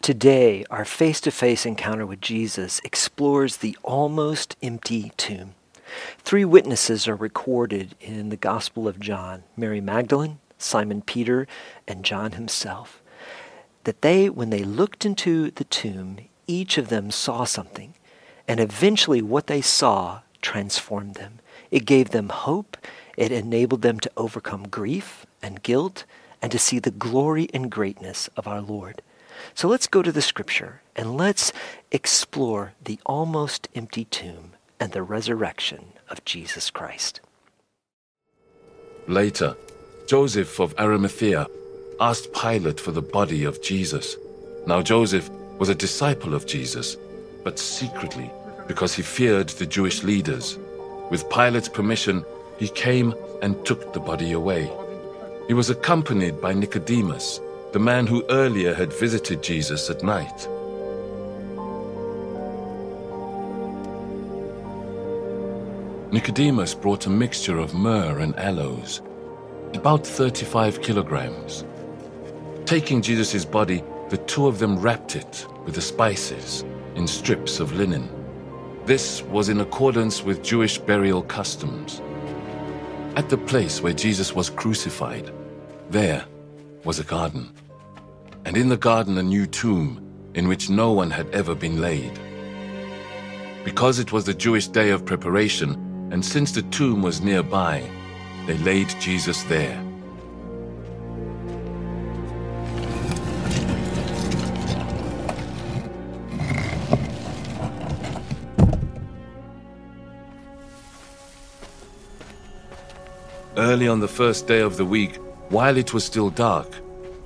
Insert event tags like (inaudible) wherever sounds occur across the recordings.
Today, our face to face encounter with Jesus explores the almost empty tomb. Three witnesses are recorded in the Gospel of John Mary Magdalene, Simon Peter, and John himself. That they, when they looked into the tomb, each of them saw something, and eventually what they saw transformed them. It gave them hope, it enabled them to overcome grief and guilt, and to see the glory and greatness of our Lord. So let's go to the scripture and let's explore the almost empty tomb and the resurrection of Jesus Christ. Later, Joseph of Arimathea asked Pilate for the body of Jesus. Now, Joseph was a disciple of Jesus, but secretly because he feared the Jewish leaders. With Pilate's permission, he came and took the body away. He was accompanied by Nicodemus, the man who earlier had visited Jesus at night. Nicodemus brought a mixture of myrrh and aloes, about 35 kilograms. Taking Jesus' body, the two of them wrapped it with the spices in strips of linen. This was in accordance with Jewish burial customs. At the place where Jesus was crucified, there was a garden, in the garden a new tomb in which no one had ever been laid. Because it was the Jewish day of preparation, and since the tomb was nearby, they laid Jesus there. Early on the first day of the week, while it was still dark,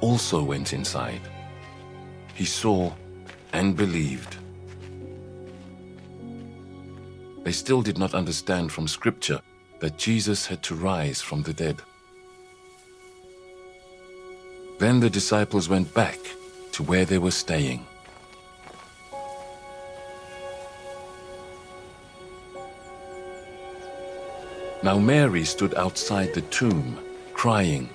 also went inside. He saw and believed. They still did not understand from Scripture that Jesus had to rise from the dead. Then the disciples went back to where they were staying. Now Mary stood outside the tomb, crying.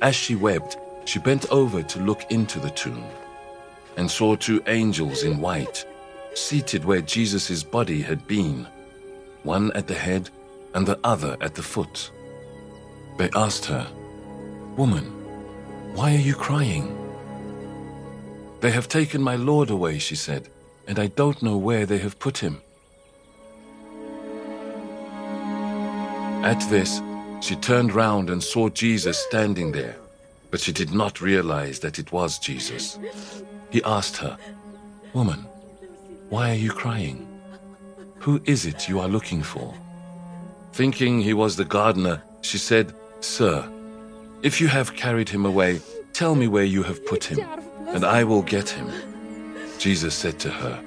As she wept, she bent over to look into the tomb and saw two angels in white seated where Jesus' body had been, one at the head and the other at the foot. They asked her, Woman, why are you crying? They have taken my Lord away, she said, and I don't know where they have put him. At this, she turned round and saw Jesus standing there, but she did not realize that it was Jesus. He asked her, Woman, why are you crying? Who is it you are looking for? Thinking he was the gardener, she said, Sir, if you have carried him away, tell me where you have put him, and I will get him. Jesus said to her,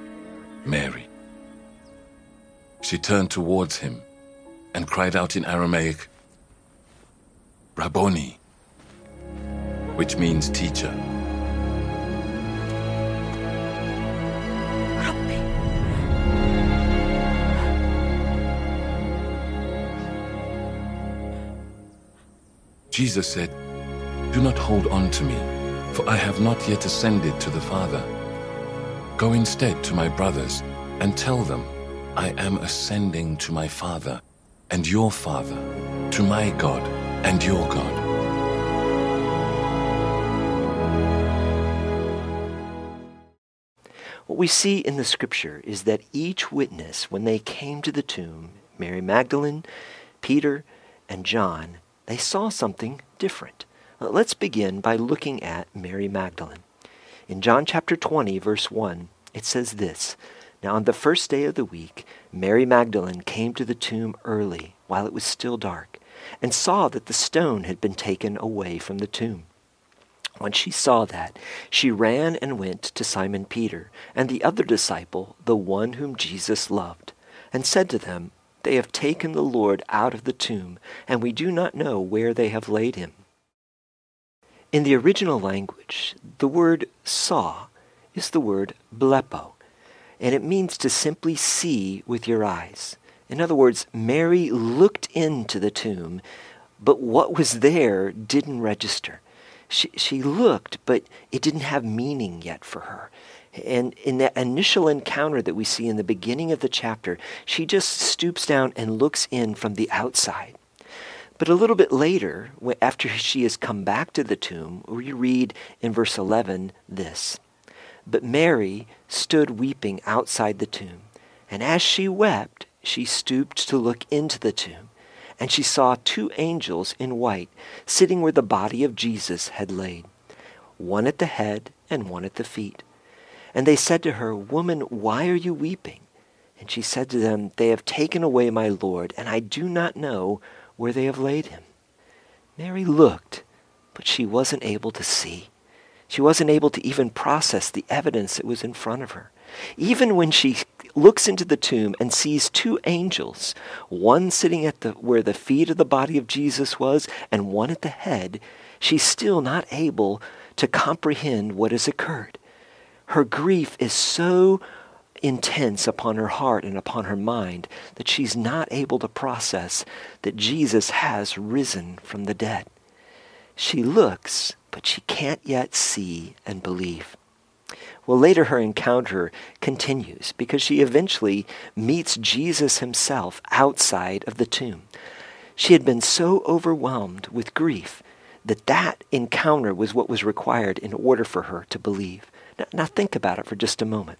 Mary. She turned towards him and cried out in Aramaic, Rabboni, which means teacher. Jesus said, Do not hold on to me, for I have not yet ascended to the Father. Go instead to my brothers and tell them, I am ascending to my Father and your Father, to my God and your God. We see in the scripture is that each witness, when they came to the tomb, Mary Magdalene, Peter, and John, they saw something different. Uh, let's begin by looking at Mary Magdalene. In John chapter 20, verse 1, it says this Now on the first day of the week, Mary Magdalene came to the tomb early, while it was still dark, and saw that the stone had been taken away from the tomb. When she saw that, she ran and went to Simon Peter and the other disciple, the one whom Jesus loved, and said to them, They have taken the Lord out of the tomb, and we do not know where they have laid him. In the original language, the word saw is the word blepo, and it means to simply see with your eyes. In other words, Mary looked into the tomb, but what was there didn't register she, she looked, but it didn't have meaning yet for her. And in that initial encounter that we see in the beginning of the chapter, she just stoops down and looks in from the outside. But a little bit later, after she has come back to the tomb, we read in verse 11 this But Mary stood weeping outside the tomb, and as she wept, she stooped to look into the tomb and she saw two angels in white sitting where the body of Jesus had laid, one at the head and one at the feet. And they said to her, Woman, why are you weeping? And she said to them, They have taken away my Lord, and I do not know where they have laid him. Mary looked, but she wasn't able to see. She wasn't able to even process the evidence that was in front of her. Even when she looks into the tomb and sees two angels, one sitting at the where the feet of the body of Jesus was and one at the head, she's still not able to comprehend what has occurred. Her grief is so intense upon her heart and upon her mind that she's not able to process that Jesus has risen from the dead. She looks, but she can't yet see and believe. Well, later her encounter continues because she eventually meets Jesus himself outside of the tomb. She had been so overwhelmed with grief that that encounter was what was required in order for her to believe. Now, now think about it for just a moment.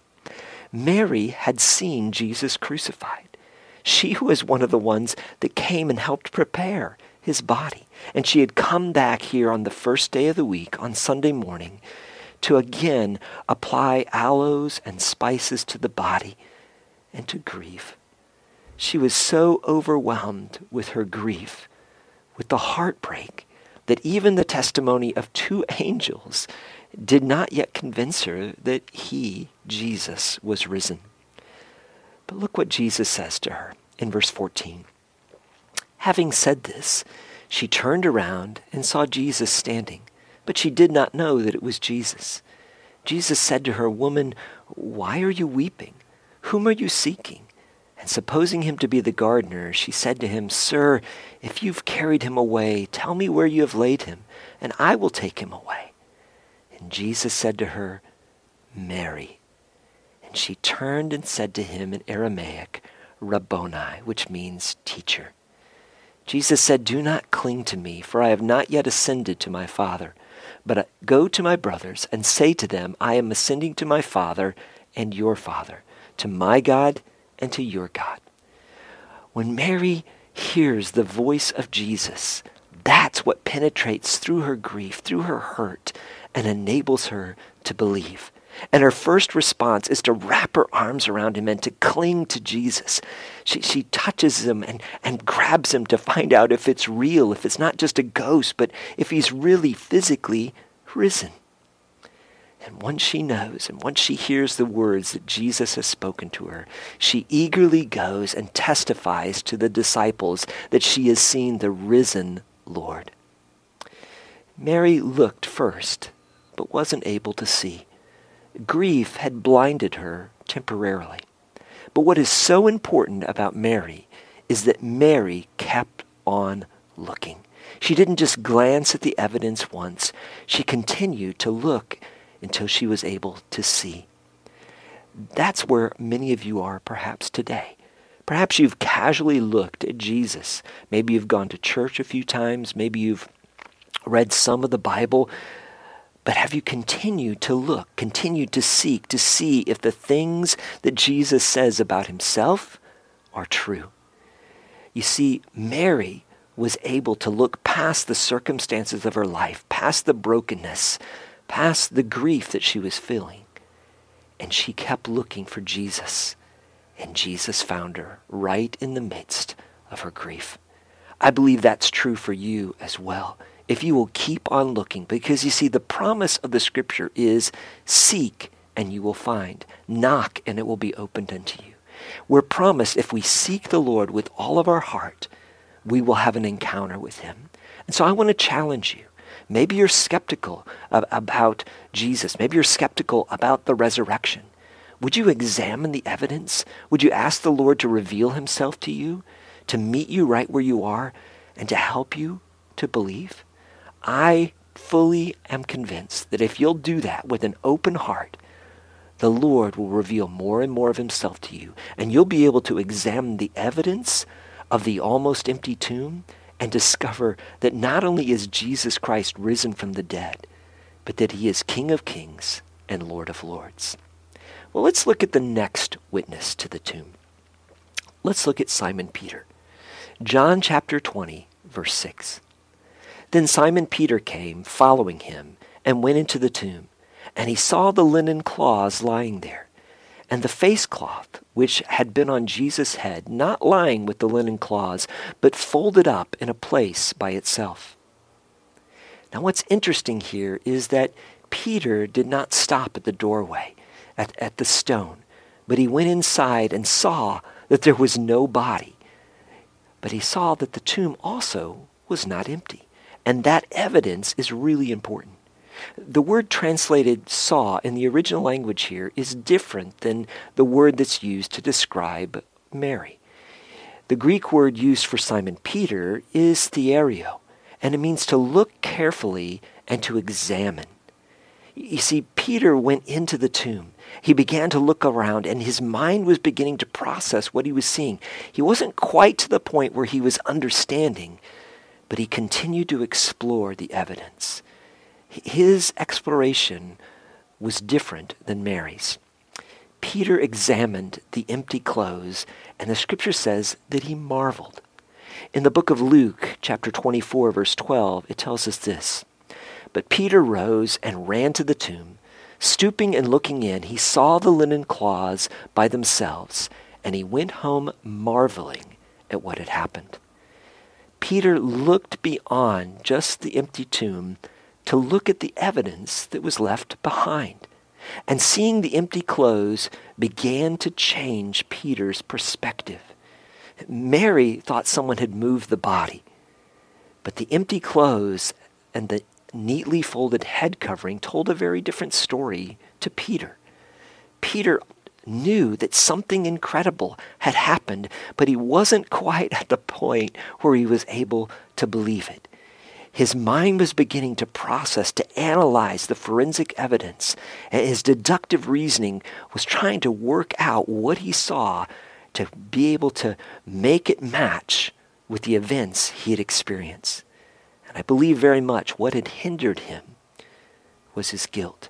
Mary had seen Jesus crucified. She was one of the ones that came and helped prepare his body. And she had come back here on the first day of the week, on Sunday morning, to again apply aloes and spices to the body and to grief. She was so overwhelmed with her grief, with the heartbreak, that even the testimony of two (laughs) angels did not yet convince her that he, Jesus, was risen. But look what Jesus says to her in verse 14. Having said this, she turned around and saw Jesus standing but she did not know that it was Jesus. Jesus said to her, Woman, why are you weeping? Whom are you seeking? And supposing him to be the gardener, she said to him, Sir, if you've carried him away, tell me where you have laid him, and I will take him away. And Jesus said to her, Mary. And she turned and said to him in Aramaic, Rabboni, which means teacher. Jesus said, Do not cling to me, for I have not yet ascended to my Father. But uh, go to my brothers and say to them, I am ascending to my Father and your Father, to my God and to your God. When Mary hears the voice of Jesus, that's what penetrates through her grief, through her hurt, and enables her to believe. And her first response is to wrap her arms around him and to cling to Jesus. She, she touches him and, and grabs him to find out if it's real, if it's not just a ghost, but if he's really physically risen. And once she knows, and once she hears the words that Jesus has spoken to her, she eagerly goes and testifies to the disciples that she has seen the risen Lord. Mary looked first, but wasn't able to see grief had blinded her temporarily. But what is so important about Mary is that Mary kept on looking. She didn't just glance at the evidence once, she continued to look until she was able to see. That's where many of you are perhaps today. Perhaps you've casually looked at Jesus. Maybe you've gone to church a few times. Maybe you've read some of the Bible. But have you continued to look, continued to seek, to see if the things that Jesus says about himself are true? You see, Mary was able to look past the circumstances of her life, past the brokenness, past the grief that she was feeling. And she kept looking for Jesus. And Jesus found her right in the midst of her grief. I believe that's true for you as well. If you will keep on looking, because you see, the promise of the scripture is seek and you will find, knock and it will be opened unto you. We're promised if we seek the Lord with all of our heart, we will have an encounter with him. And so I want to challenge you. Maybe you're skeptical of, about Jesus. Maybe you're skeptical about the resurrection. Would you examine the evidence? Would you ask the Lord to reveal himself to you, to meet you right where you are, and to help you to believe? I fully am convinced that if you'll do that with an open heart, the Lord will reveal more and more of himself to you, and you'll be able to examine the evidence of the almost empty tomb and discover that not only is Jesus Christ risen from the dead, but that he is King of kings and Lord of lords. Well, let's look at the next witness to the tomb. Let's look at Simon Peter. John chapter 20, verse 6. Then Simon Peter came, following him, and went into the tomb, and he saw the linen cloths lying there and the face cloth which had been on Jesus' head, not lying with the linen cloths, but folded up in a place by itself. Now, what's interesting here is that Peter did not stop at the doorway, at, at the stone, but he went inside and saw that there was no body. But he saw that the tomb also was not empty. And that evidence is really important. The word translated saw in the original language here is different than the word that's used to describe Mary. The Greek word used for Simon Peter is theario, and it means to look carefully and to examine. You see, Peter went into the tomb. He began to look around, and his mind was beginning to process what he was seeing. He wasn't quite to the point where he was understanding, but he continued to explore the evidence his exploration was different than Mary's. Peter examined the empty clothes, and the scripture says that he marveled. In the book of Luke, chapter 24, verse 12, it tells us this But Peter rose and ran to the tomb. Stooping and looking in, he saw the linen cloths by themselves, and he went home marveling at what had happened. Peter looked beyond just the empty tomb to look at the evidence that was left behind. And seeing the empty clothes began to change Peter's perspective. Mary thought someone had moved the body, but the empty clothes and the neatly folded head covering told a very different story to Peter. Peter knew that something incredible had happened, but he wasn't quite at the point where he was able to believe it. His mind was beginning to process, to analyze the forensic evidence, and his deductive reasoning was trying to work out what he saw to be able to make it match with the events he had experienced. And I believe very much what had hindered him was his guilt.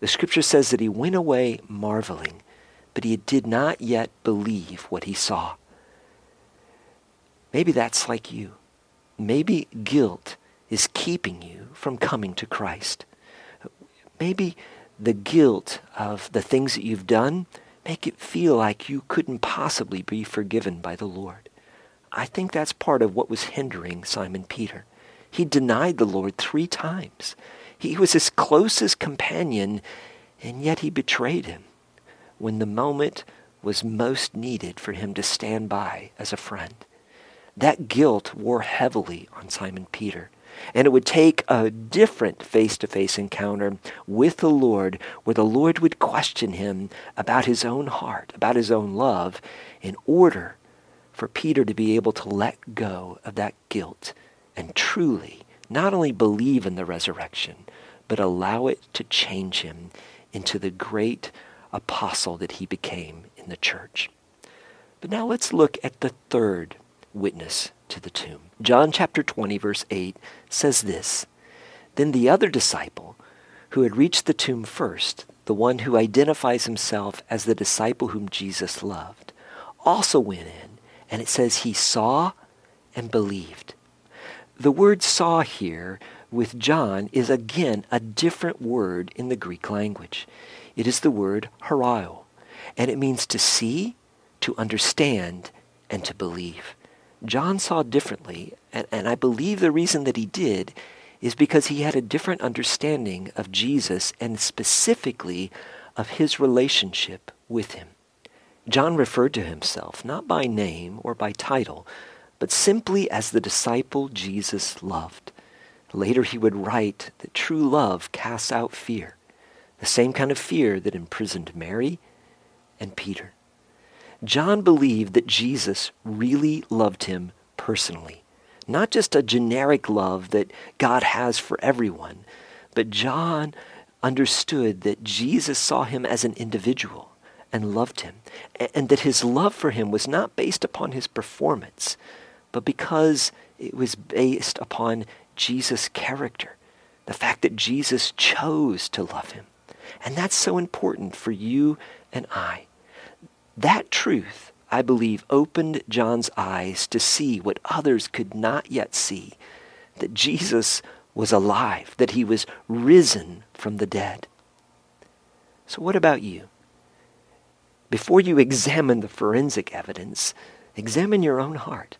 The scripture says that he went away marveling, but he did not yet believe what he saw. Maybe that's like you. Maybe guilt is keeping you from coming to Christ. Maybe the guilt of the things that you've done make it feel like you couldn't possibly be forgiven by the Lord. I think that's part of what was hindering Simon Peter. He denied the Lord three times. He was his closest companion, and yet he betrayed him when the moment was most needed for him to stand by as a friend. That guilt wore heavily on Simon Peter. And it would take a different face to face encounter with the Lord where the Lord would question him about his own heart, about his own love, in order for Peter to be able to let go of that guilt and truly not only believe in the resurrection, but allow it to change him into the great apostle that he became in the church. But now let's look at the third witness to the tomb. John chapter 20, verse 8 says this Then the other disciple, who had reached the tomb first, the one who identifies himself as the disciple whom Jesus loved, also went in, and it says he saw and believed. The word saw here with John is again a different word in the Greek language. It is the word hario, and it means to see, to understand, and to believe. John saw differently, and, and I believe the reason that he did is because he had a different understanding of Jesus and specifically of his relationship with him. John referred to himself not by name or by title, but simply as the disciple Jesus loved. Later he would write that true love casts out fear, the same kind of fear that imprisoned Mary and Peter. John believed that Jesus really loved him personally not just a generic love that God has for everyone, but John understood that Jesus saw him as an individual and loved him, and that his love for him was not based upon his performance, but because it was based upon Jesus' character, the fact that Jesus chose to love him. And that's so important for you and I. That truth I believe, opened John's eyes to see what others could not yet see that Jesus was alive, that he was risen from the dead. So, what about you? Before you examine the forensic evidence, examine your own heart.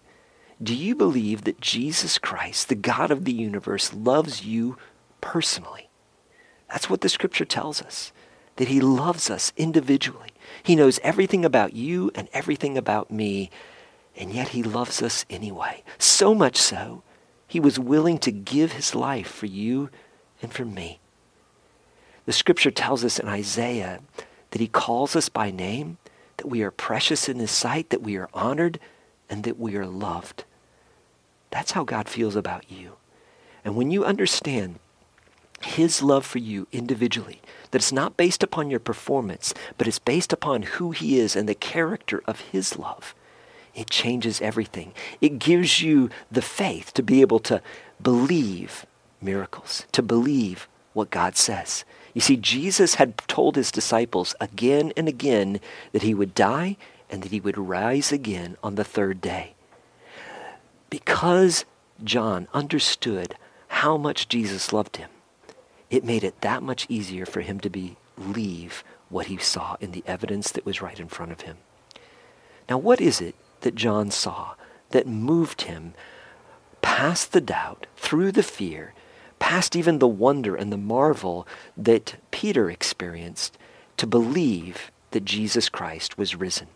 Do you believe that Jesus Christ, the God of the universe, loves you personally? That's what the scripture tells us, that he loves us individually. He knows everything about you and everything about me, and yet he loves us anyway. So much so, he was willing to give his life for you and for me. The scripture tells us in Isaiah that he calls us by name, that we are precious in his sight, that we are honored, and that we are loved. That's how God feels about you. And when you understand his love for you individually, that it's not based upon your performance, but it's based upon who he is and the character of his love. It changes everything. It gives you the faith to be able to believe miracles, to believe what God says. You see, Jesus had told his disciples again and again that he would die and that he would rise again on the third day. Because John understood how much Jesus loved him, it made it that much easier for him to believe what he saw in the evidence that was right in front of him. Now, what is it that John saw that moved him past the doubt, through the fear, past even the wonder and the marvel that Peter experienced to believe that Jesus Christ was risen?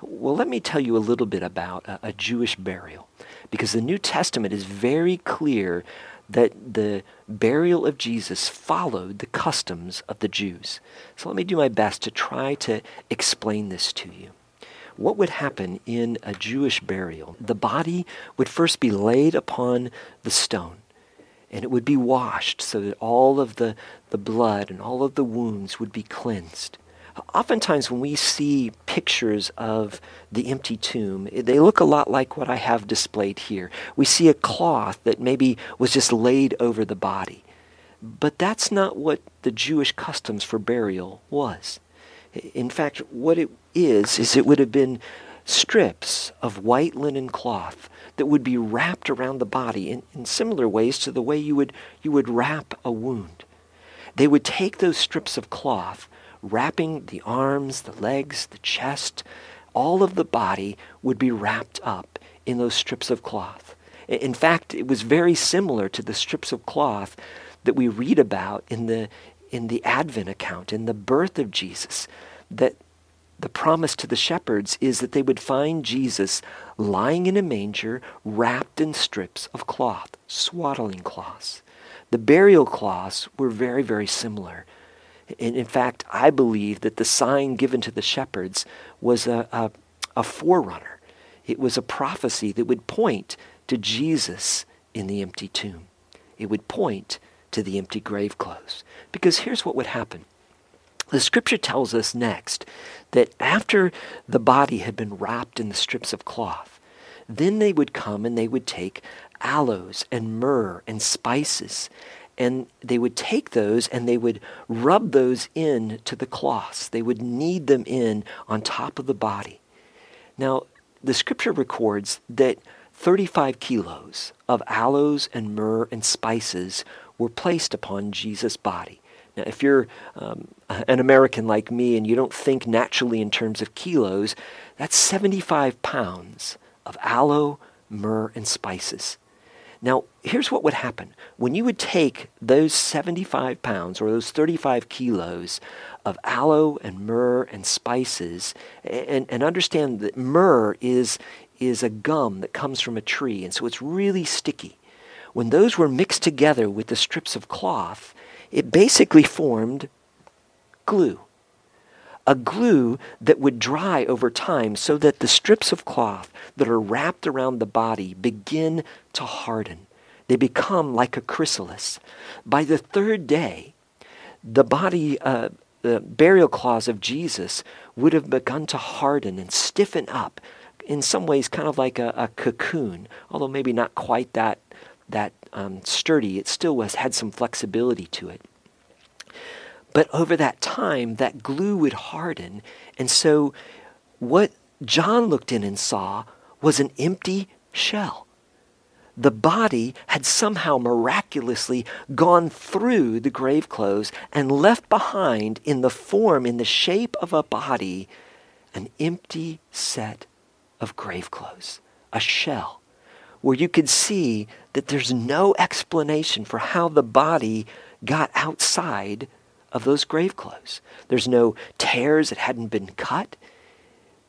Well, let me tell you a little bit about a, a Jewish burial, because the New Testament is very clear that the burial of Jesus followed the customs of the Jews. So let me do my best to try to explain this to you. What would happen in a Jewish burial? The body would first be laid upon the stone and it would be washed so that all of the, the blood and all of the wounds would be cleansed. Oftentimes, when we see pictures of the empty tomb, they look a lot like what I have displayed here. We see a cloth that maybe was just laid over the body. But that's not what the Jewish customs for burial was. In fact, what it is, is it would have been strips of white linen cloth that would be wrapped around the body in, in similar ways to the way you would, you would wrap a wound. They would take those strips of cloth wrapping the arms, the legs, the chest, all of the body would be wrapped up in those strips of cloth. In fact, it was very similar to the strips of cloth that we read about in the, in the Advent account, in the birth of Jesus, that the promise to the shepherds is that they would find Jesus lying in a manger wrapped in strips of cloth, swaddling cloths. The burial cloths were very, very similar. And in fact, I believe that the sign given to the shepherds was a, a, a forerunner. It was a prophecy that would point to Jesus in the empty tomb. It would point to the empty grave clothes. Because here's what would happen. The scripture tells us next that after the body had been wrapped in the strips of cloth, then they would come and they would take aloes and myrrh and spices and they would take those and they would rub those in to the cloths. They would knead them in on top of the body. Now, the scripture records that 35 kilos of aloes and myrrh and spices were placed upon Jesus' body. Now, if you're um, an American like me and you don't think naturally in terms of kilos, that's 75 pounds of aloe, myrrh, and spices. Now, here's what would happen. When you would take those 75 pounds or those 35 kilos of aloe and myrrh and spices, and, and understand that myrrh is, is a gum that comes from a tree, and so it's really sticky. When those were mixed together with the strips of cloth, it basically formed glue a glue that would dry over time so that the strips of cloth that are wrapped around the body begin to harden. They become like a chrysalis. By the third day, the body, uh, the burial cloths of Jesus would have begun to harden and stiffen up, in some ways, kind of like a, a cocoon, although maybe not quite that that um, sturdy. It still was had some flexibility to it. But over that time, that glue would harden. And so what John looked in and saw was an empty shell. The body had somehow miraculously gone through the grave clothes and left behind in the form, in the shape of a body, an empty set of grave clothes, a shell, where you could see that there's no explanation for how the body got outside of those grave clothes. There's no tears that hadn't been cut.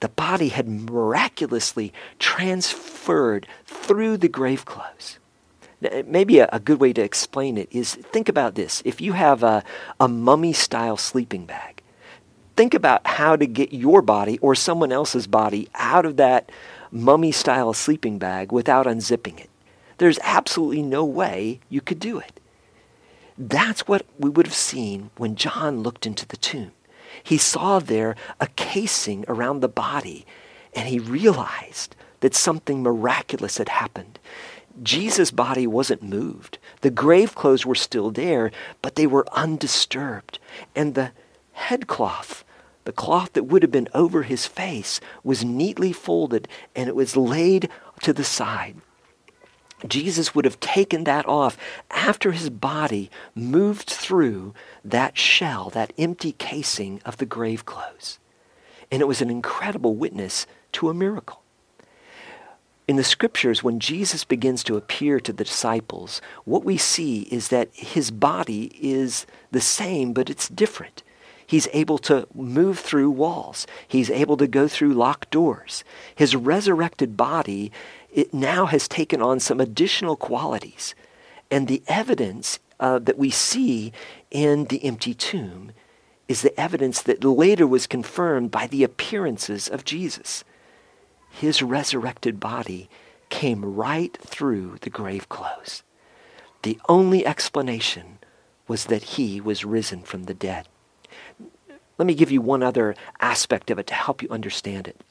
The body had miraculously transferred through the grave clothes. Uh, maybe a, a, good way to explain it is think about this. If you have a, a mummy style sleeping bag, think about how to get your body or someone else's body out of that mummy style sleeping bag without unzipping it. There's absolutely no way you could do it. That's what we would have seen when John looked into the tomb. He saw there a casing around the body, and he realized that something miraculous had happened. Jesus' body wasn't moved. The grave clothes were still there, but they were undisturbed. And the headcloth, the cloth that would have been over his face, was neatly folded and it was laid to the side. Jesus would have taken that off after his body moved through that shell, that empty casing of the grave clothes. And it was an incredible witness to a miracle. In the scriptures, when Jesus begins to appear to the disciples, what we see is that his body is the same, but it's different. He's able to move through walls. He's able to go through locked doors. His resurrected body it now has taken on some additional qualities. And the evidence uh, that we see in the empty tomb is the evidence that later was confirmed by the appearances of Jesus. His resurrected body came right through the grave clothes. The only explanation was that he was risen from the dead. Let me give you one other aspect of it to help you understand it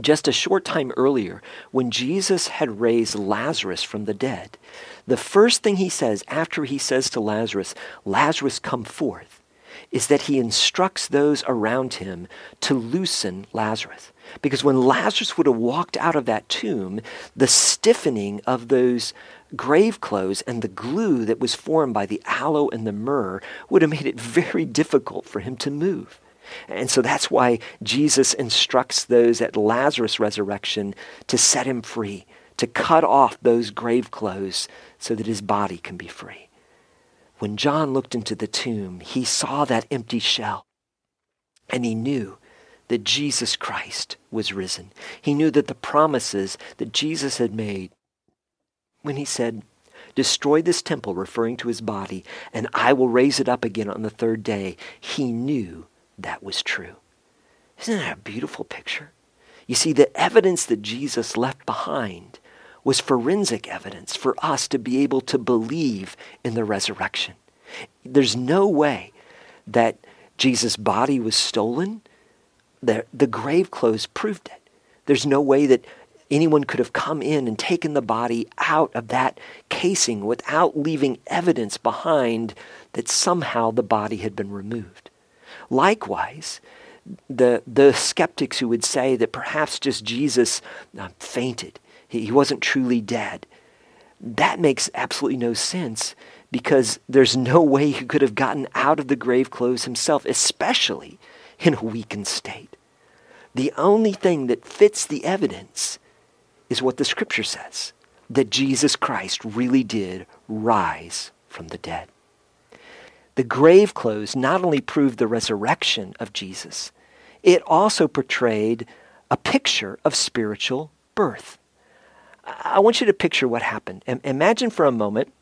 just a short time earlier, when Jesus had raised Lazarus from the dead, the first thing he says after he says to Lazarus, Lazarus, come forth, is that he instructs those around him to loosen Lazarus. Because when Lazarus would have walked out of that tomb, the stiffening of those grave clothes and the glue that was formed by the aloe and the myrrh would have made it very (laughs) difficult for him to move. And so that's why Jesus instructs those at Lazarus' resurrection to set him free, to cut off those grave clothes so that his body can be free. When John looked into the tomb, he saw that empty shell and he knew that Jesus Christ was risen. He knew that the promises that Jesus had made when he said, Destroy this temple, referring to his body, and I will raise it up again on the third day, he knew that was true. Isn't that a beautiful picture? You see, the evidence that Jesus left behind was forensic evidence for us to be able to believe in the resurrection. There's no way that Jesus' body was stolen. The, the grave clothes proved it. There's no way that anyone could have come in and taken the body out of that casing without leaving evidence behind that somehow the body had been removed. Likewise, the, the skeptics who would say that perhaps just Jesus uh, fainted, he, he wasn't truly dead, that makes absolutely no sense because there's no way he could have gotten out of the grave clothes himself, especially in a weakened state. The only thing that fits the evidence is what the scripture says that Jesus Christ really did rise from the dead. The grave clothes not only proved the resurrection of Jesus, it also portrayed a picture of spiritual birth. I want you to picture what happened. Imagine for a moment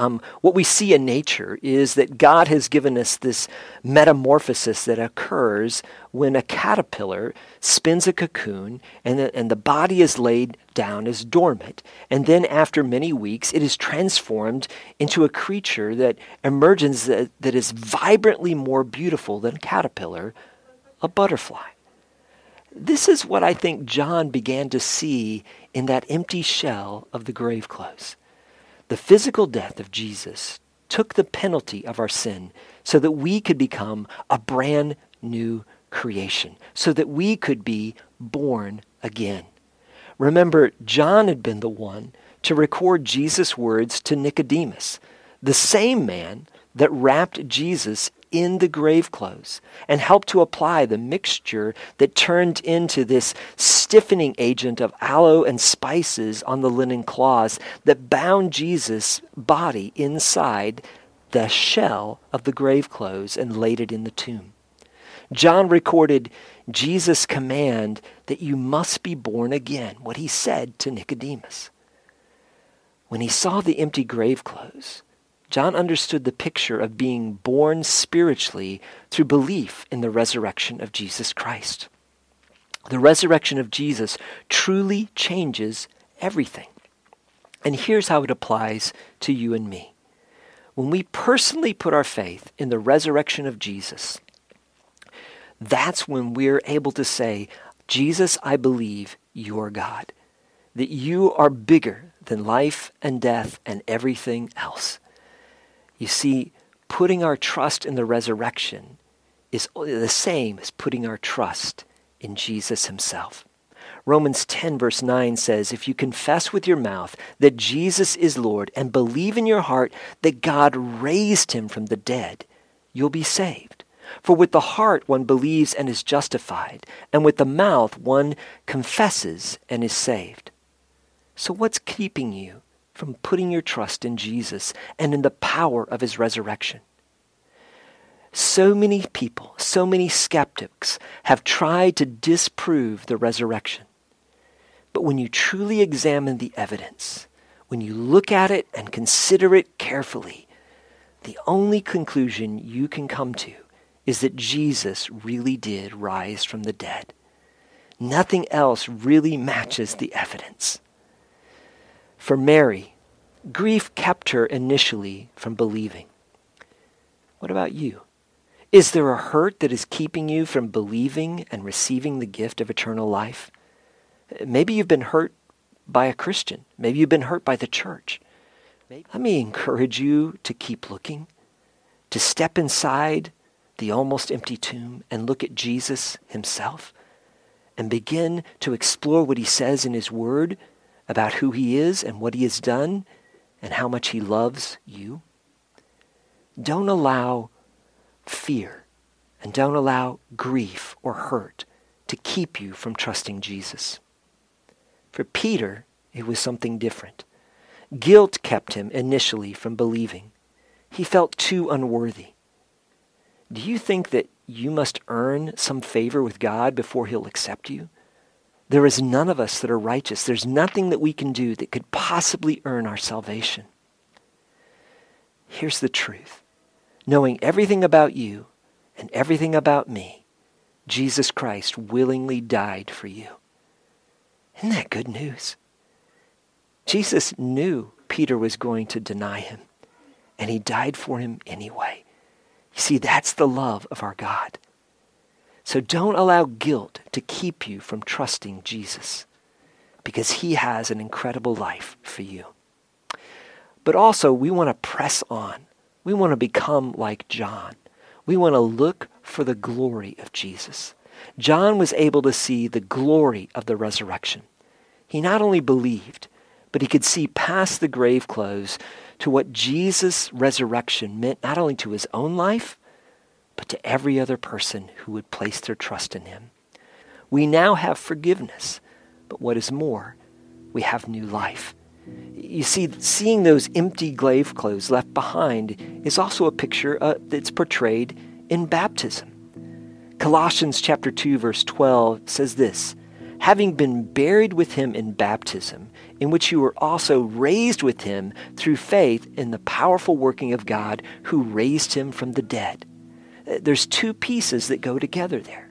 um, what we see in nature is that God has given us this metamorphosis that occurs when a caterpillar spins a cocoon and the, and the body is laid down as dormant. And then after many weeks, it is transformed into a creature that emerges that, that is vibrantly more beautiful than a caterpillar, a butterfly. This is what I think John began to see in that empty shell of the grave clothes. The physical death of Jesus took the penalty of our sin so that we could become a brand new creation, so that we could be born again. Remember, John had been the one to record Jesus' words to Nicodemus, the same man that wrapped Jesus in the grave clothes and helped to apply the mixture that turned into this stiffening agent of aloe and spices on the linen cloths that bound Jesus' body inside the shell of the grave clothes and laid it in the tomb. John recorded Jesus' command that you must be born again, what he said to Nicodemus. When he saw the empty grave clothes, John understood the picture of being born spiritually through belief in the resurrection of Jesus Christ. The resurrection of Jesus truly changes everything. And here's how it applies to you and me. When we personally put our faith in the resurrection of Jesus, that's when we're able to say, Jesus, I believe you're God, that you are bigger than life and death and everything else. You see, putting our trust in the resurrection is the same as putting our trust in Jesus himself. Romans 10, verse 9 says, If you confess with your mouth that Jesus is Lord and believe in your heart that God raised him from the dead, you'll be saved. For with the heart one believes and is justified, and with the mouth one confesses and is saved. So what's keeping you from putting your trust in Jesus and in the power of his resurrection. So many people, so many skeptics have tried to disprove the resurrection. But when you truly examine the evidence, when you look at it and consider it carefully, the only conclusion you can come to is that Jesus really did rise from the dead. Nothing else really matches the evidence. For Mary, grief kept her initially from believing. What about you? Is there a hurt that is keeping you from believing and receiving the gift of eternal life? Maybe you've been hurt by a Christian. Maybe you've been hurt by the church. Let me encourage you to keep looking, to step inside the almost empty tomb and look at Jesus himself and begin to explore what he says in his word about who he is and what he has done and how much he loves you. Don't allow fear and don't allow grief or hurt to keep you from trusting Jesus. For Peter, it was something different. Guilt kept him initially from believing. He felt too unworthy. Do you think that you must earn some favor with God before he'll accept you? There is none of us that are righteous. There's nothing that we can do that could possibly earn our salvation. Here's the truth. Knowing everything about you and everything about me, Jesus Christ willingly died for you. Isn't that good news? Jesus knew Peter was going to deny him, and he died for him anyway. You see, that's the love of our God. So don't allow guilt to keep you from trusting Jesus. because he has an incredible life for you. But also, we want to press on. We want to become like John. We want to look for the glory of Jesus. John was able to see the glory of the resurrection. He not only believed, but he could see past the grave clothes to what Jesus' resurrection meant not only to his own life, but to every other person who would place their trust in him. We now have forgiveness, but what is more, we have new life. You see, seeing those empty grave clothes left behind is also a picture uh, that's portrayed in baptism. Colossians chapter 2 verse 12 says this, having been buried with him in baptism, in which you were also raised with him through faith in the powerful working of God who raised him from the dead. There's two pieces that go together there.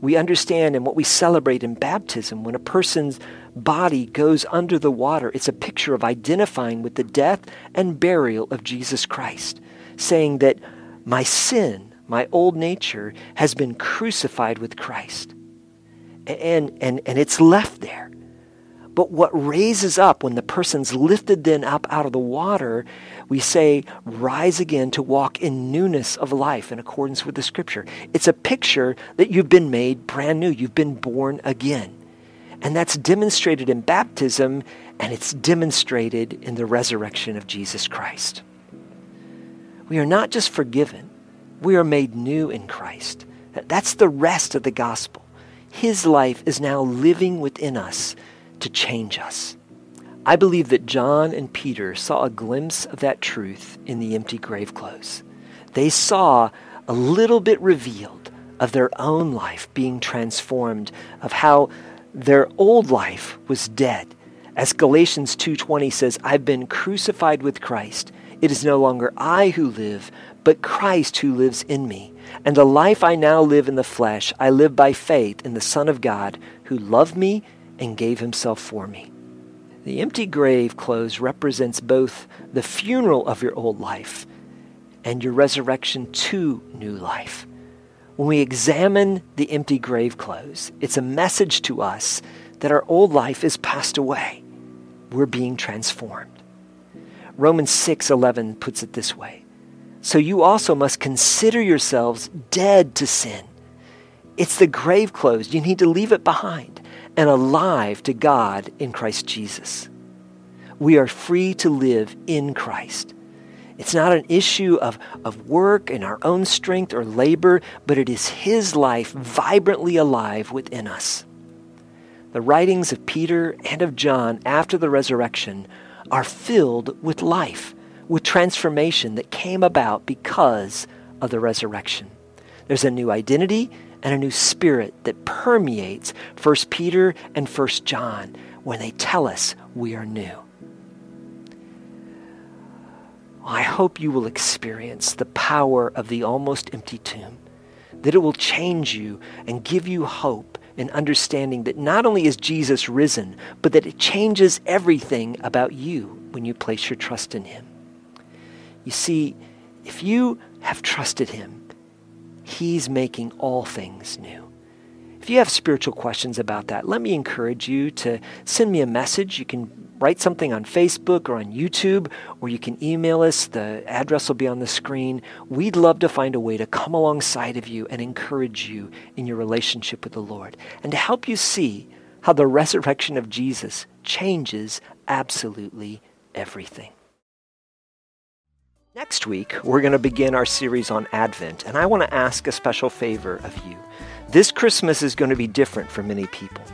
We understand and what we celebrate in baptism when a person's body goes under the water, it's a picture of identifying with the death and burial of Jesus Christ, saying that my sin my old nature has been crucified with Christ. And, and, and it's left there. But what raises up when the person's lifted then up out of the water, we say, rise again to walk in newness of life in accordance with the scripture. It's a picture that you've been made brand new. You've been born again. And that's demonstrated in baptism, and it's demonstrated in the resurrection of Jesus Christ. We are not just forgiven, we are made new in Christ. That's the rest of the gospel. His life is now living within us to change us. I believe that John and Peter saw a glimpse of that truth in the empty grave clothes. They saw a little bit revealed of their own life being transformed, of how their old life was dead. As Galatians 2:20 says, I've been crucified with Christ. It is no longer I who live, but Christ who lives in me. And the life I now live in the flesh, I live by faith in the Son of God who loved me and gave himself for me. The empty grave clothes represents both the funeral of your old life and your resurrection to new life. When we examine the empty grave clothes, it's a message to us that our old life is passed away. We're being transformed. Romans 6:11 puts it this way. So you also must consider yourselves dead to sin. It's the grave clothes. You need to leave it behind and alive to God in Christ Jesus. We are free to live in Christ. It's not an issue of, of work and our own strength or labor, but it is His life vibrantly alive within us. The writings of Peter and of John after the resurrection are filled with life with transformation that came about because of the resurrection. There's a new identity and a new spirit that permeates 1 Peter and 1 John when they tell us we are new. I hope you will experience the power of the almost empty tomb, that it will change you and give you hope and understanding that not only is Jesus risen, but that it changes everything about you when you place your trust in him. You see, if you have trusted Him, He's making all things new. If you have spiritual questions about that, let me encourage you to send me a message. You can write something on Facebook or on YouTube, or you can email us. The address will be on the screen. We'd love to find a way to come alongside of you and encourage you in your relationship with the Lord and to help you see how the resurrection of Jesus changes absolutely everything. Next week, we're going to begin our series on Advent, and I want to ask a special favor of you. This Christmas is going to be different for many people.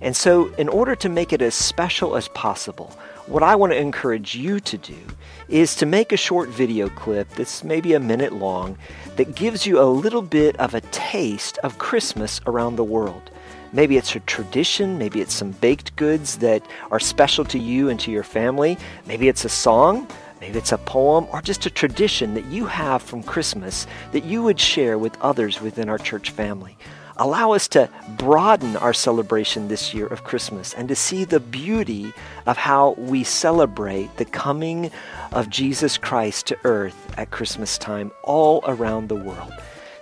And so, in order to make it as special as possible, what I want to encourage you to do is to make a short video clip that's maybe a minute long that gives you a little bit of a taste of Christmas around the world. Maybe it's a tradition, maybe it's some baked goods that are special to you and to your family, maybe it's a song, Maybe it's a poem or just a tradition that you have from Christmas that you would share with others within our church family. Allow us to broaden our celebration this year of Christmas and to see the beauty of how we celebrate the coming of Jesus Christ to earth at Christmas time all around the world.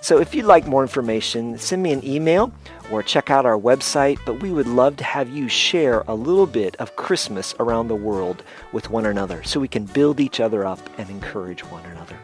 So if you'd like more information, send me an email or check out our website. But we would love to have you share a little bit of Christmas around the world with one another so we can build each other up and encourage one another.